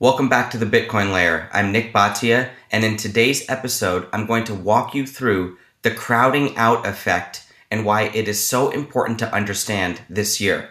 Welcome back to the Bitcoin Layer. I'm Nik Bhatia, and in today's episode, I'm going to walk you through the crowding out effect and why it is so important to understand this year.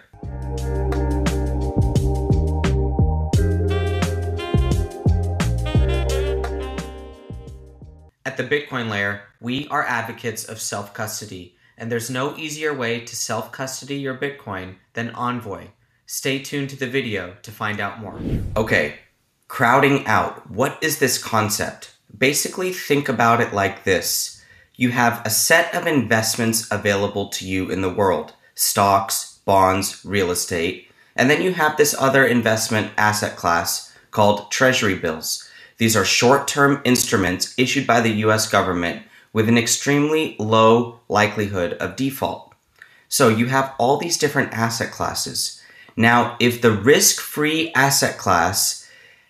At the Bitcoin Layer, we are advocates of self custody, and there's no easier way to self custody your Bitcoin than Envoy. Stay tuned to the video to find out more. Okay, Crowding out. What is this concept? Basically, think about it like this you have a set of investments available to you in the world stocks, bonds, real estate, and then you have this other investment asset class called treasury bills. These are short term instruments issued by the US government with an extremely low likelihood of default. So you have all these different asset classes. Now, if the risk free asset class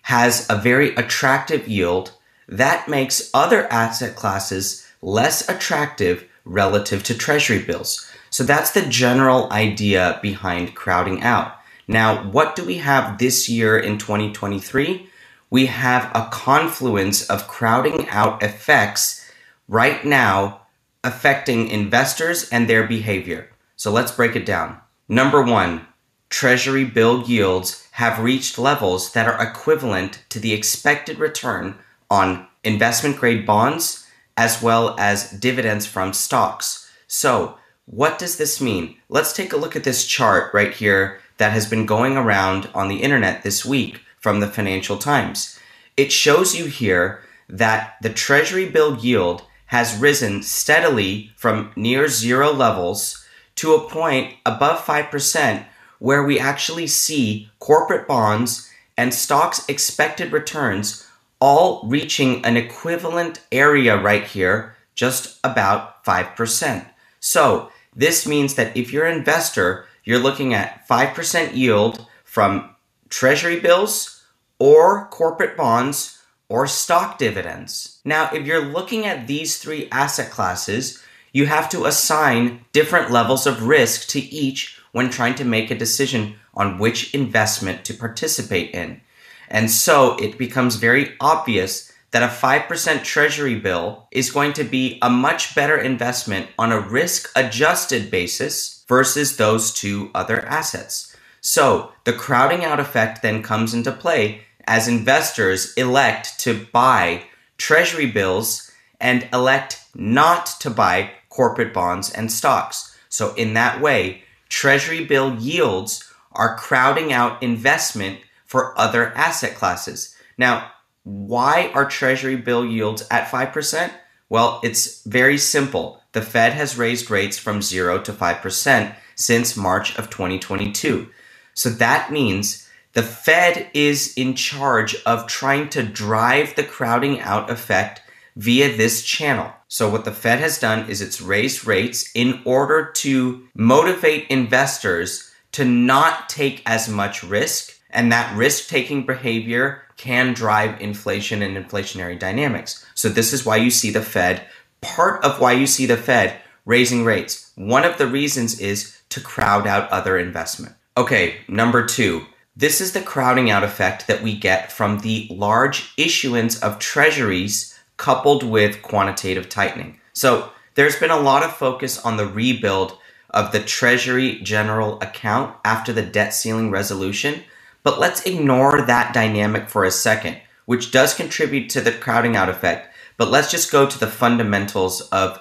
has a very attractive yield, that makes other asset classes less attractive relative to treasury bills. So that's the general idea behind crowding out. Now, what do we have this year in 2023? We have a confluence of crowding out effects right now affecting investors and their behavior. So let's break it down. Number one, treasury bill yields have reached levels that are equivalent to the expected return on investment grade bonds as well as dividends from stocks. So, what does this mean? Let's take a look at this chart right here that has been going around on the internet this week from the Financial Times. It shows you here that the Treasury bill yield has risen steadily from near zero levels to a point above 5% where we actually see corporate bonds and stocks expected returns all reaching an equivalent area right here, just about 5%. So this means that if you're an investor, you're looking at 5% yield from treasury bills or corporate bonds or stock dividends. Now, if you're looking at these three asset classes, you have to assign different levels of risk to each when trying to make a decision on which investment to participate in. And so it becomes very obvious that a 5% treasury bill is going to be a much better investment on a risk adjusted basis versus those two other assets. So the crowding out effect then comes into play as investors elect to buy treasury bills and elect not to buy corporate bonds and stocks. So in that way, treasury bill yields are crowding out investment for other asset classes. Now, why are treasury bill yields at 5%? Well, it's very simple. The Fed has raised rates from 0 to 5% since March of 2022. So that means the Fed is in charge of trying to drive the crowding out effect via this channel. So what the Fed has done is it's raised rates in order to motivate investors to not take as much risk and that risk taking behavior can drive inflation and inflationary dynamics. So this is why you see the Fed, part of why you see the Fed raising rates. One of the reasons is to crowd out other investment. Okay, number 2. This is the crowding out effect that we get from the large issuance of treasuries coupled with quantitative tightening. So there's been a lot of focus on the rebuild of the Treasury General account after the debt ceiling resolution, but let's ignore that dynamic for a second, which does contribute to the crowding out effect. But let's just go to the fundamentals of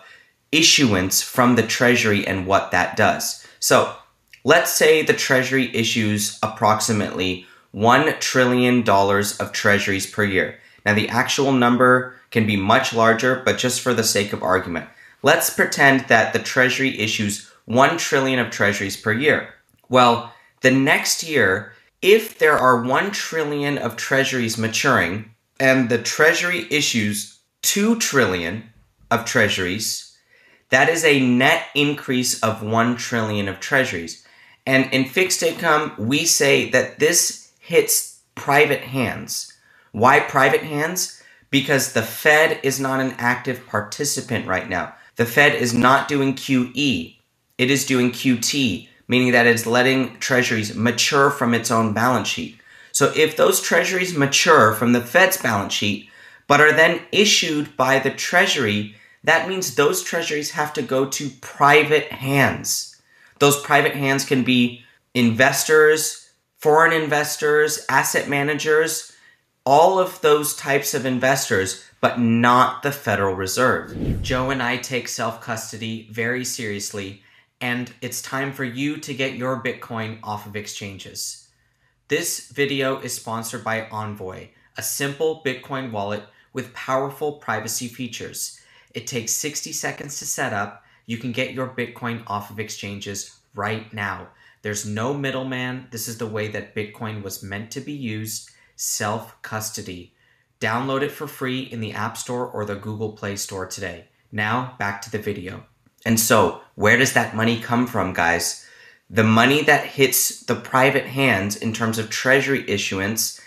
issuance from the Treasury and what that does. So let's say the Treasury issues approximately $1 trillion of treasuries per year. Now, the actual number can be much larger, but just for the sake of argument, let's pretend that the Treasury issues 1 trillion of treasuries per year. Well, the next year, if there are 1 trillion of treasuries maturing and the Treasury issues 2 trillion of treasuries, that is a net increase of 1 trillion of treasuries. And in fixed income, we say that this hits private hands. Why private hands? because the Fed is not an active participant right now. The Fed is not doing QE, it is doing QT, meaning that it's letting treasuries mature from its own balance sheet. So if those treasuries mature from the Fed's balance sheet, but are then issued by the Treasury, that means those treasuries have to go to private hands. Those private hands can be investors, foreign investors, asset managers, all of those types of investors, but not the Federal Reserve. Joe and I take self custody very seriously, and it's time for you to get your Bitcoin off of exchanges. This video is sponsored by Envoy, a simple Bitcoin wallet with powerful privacy features. It takes 60 seconds to set up. You can get your Bitcoin off of exchanges right now. There's no middleman. This is the way that Bitcoin was meant to be used self custody. Download it for free in the App Store or the Google Play Store today. Now, back to the video. And so, where does that money come from, guys? The money that hits the private hands in terms of treasury issuance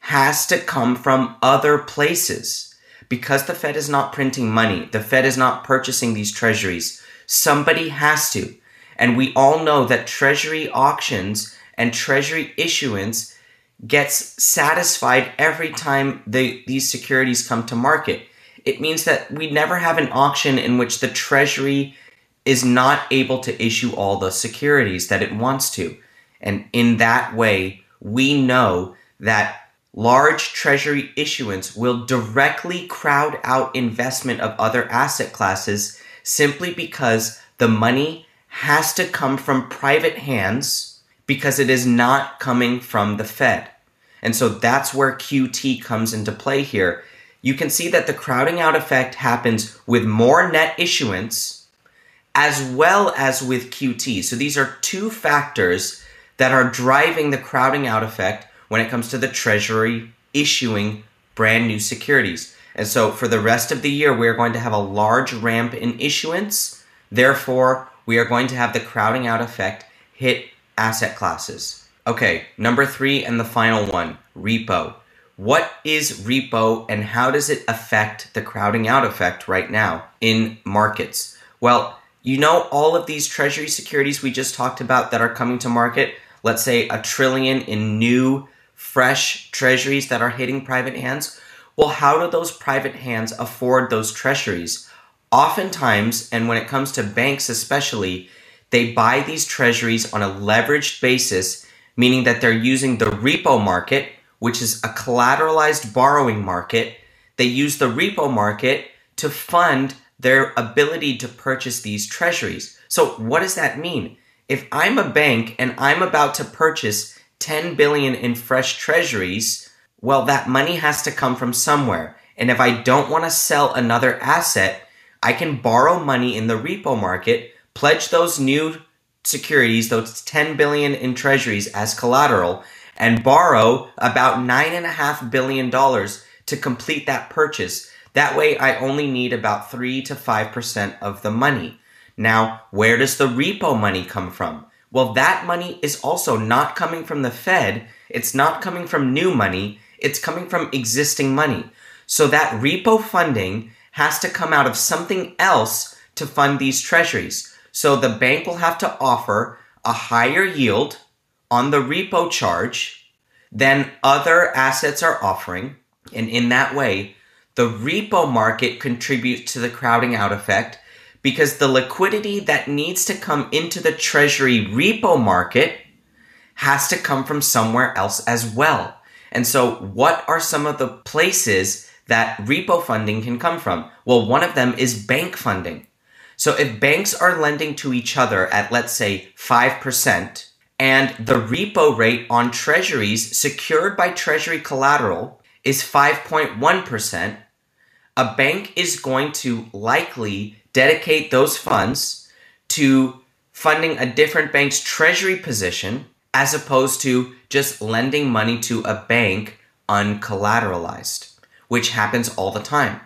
has to come from other places. Because the Fed is not printing money, the Fed is not purchasing these treasuries. Somebody has to. And we all know that treasury auctions and treasury issuance gets satisfied every time the, these securities come to market. It means that we never have an auction in which the treasury is not able to issue all the securities that it wants to. And in that way, we know that large treasury issuance will directly crowd out investment of other asset classes simply because the money has to come from private hands because it is not coming from the Fed. And so that's where QT comes into play here. You can see that the crowding out effect happens with more net issuance as well as with QT. So these are two factors that are driving the crowding out effect when it comes to the Treasury issuing brand new securities. And so for the rest of the year, we're going to have a large ramp in issuance. Therefore, we are going to have the crowding out effect hit asset classes. Okay, number three and the final one repo. What is repo and how does it affect the crowding out effect right now in markets? Well, you know, all of these treasury securities we just talked about that are coming to market, let's say a trillion in new, fresh treasuries that are hitting private hands. Well, how do those private hands afford those treasuries? Oftentimes, and when it comes to banks especially, they buy these treasuries on a leveraged basis meaning that they're using the repo market, which is a collateralized borrowing market. They use the repo market to fund their ability to purchase these treasuries. So, what does that mean? If I'm a bank and I'm about to purchase 10 billion in fresh treasuries, well, that money has to come from somewhere. And if I don't want to sell another asset, I can borrow money in the repo market, pledge those new securities, those 10 billion in treasuries as collateral, and borrow about nine and a half billion dollars to complete that purchase. That way I only need about three to five percent of the money. Now, where does the repo money come from? Well, that money is also not coming from the Fed. It's not coming from new money. It's coming from existing money. So that repo funding has to come out of something else to fund these treasuries. So the bank will have to offer a higher yield on the repo charge than other assets are offering. And in that way, the repo market contributes to the crowding out effect because the liquidity that needs to come into the treasury repo market has to come from somewhere else as well. And so, what are some of the places that repo funding can come from? Well, one of them is bank funding. So if banks are lending to each other at, let's say, 5%, and the repo rate on treasuries secured by treasury collateral is 5.1%, a bank is going to likely dedicate those funds to funding a different bank's treasury position as opposed to just lending money to a bank uncollateralized, which happens all the time.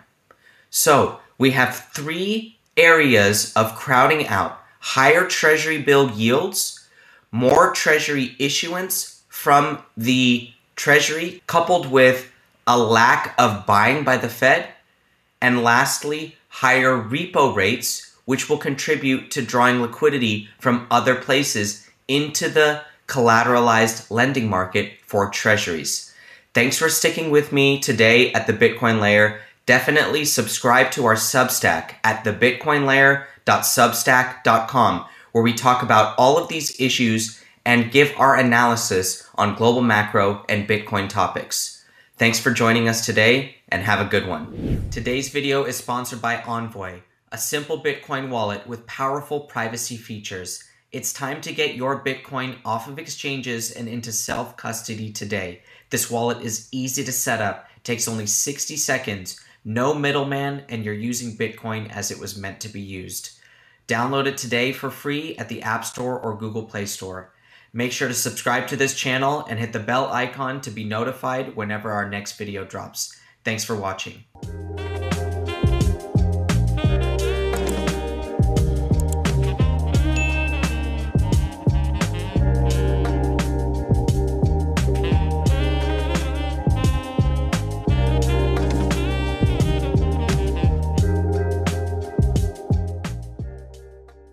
So we have three areas of crowding out higher treasury bill yields, more treasury issuance from the treasury, coupled with a lack of buying by the Fed, and lastly, higher repo rates, which will contribute to drawing liquidity from other places into the collateralized lending market for treasuries. Thanks for sticking with me today at the Bitcoin Layer. Definitely subscribe to our Substack at thebitcoinlayer.substack.com, where we talk about all of these issues and give our analysis on global macro and Bitcoin topics. Thanks for joining us today and have a good one. Today's video is sponsored by Envoy, a simple Bitcoin wallet with powerful privacy features. It's time to get your Bitcoin off of exchanges and into self custody today. This wallet is easy to set up, takes only 60 seconds, no middleman, and you're using Bitcoin as it was meant to be used. Download it today for free at the App Store or Google Play Store. Make sure to subscribe to this channel and hit the bell icon to be notified whenever our next video drops. Thanks for watching.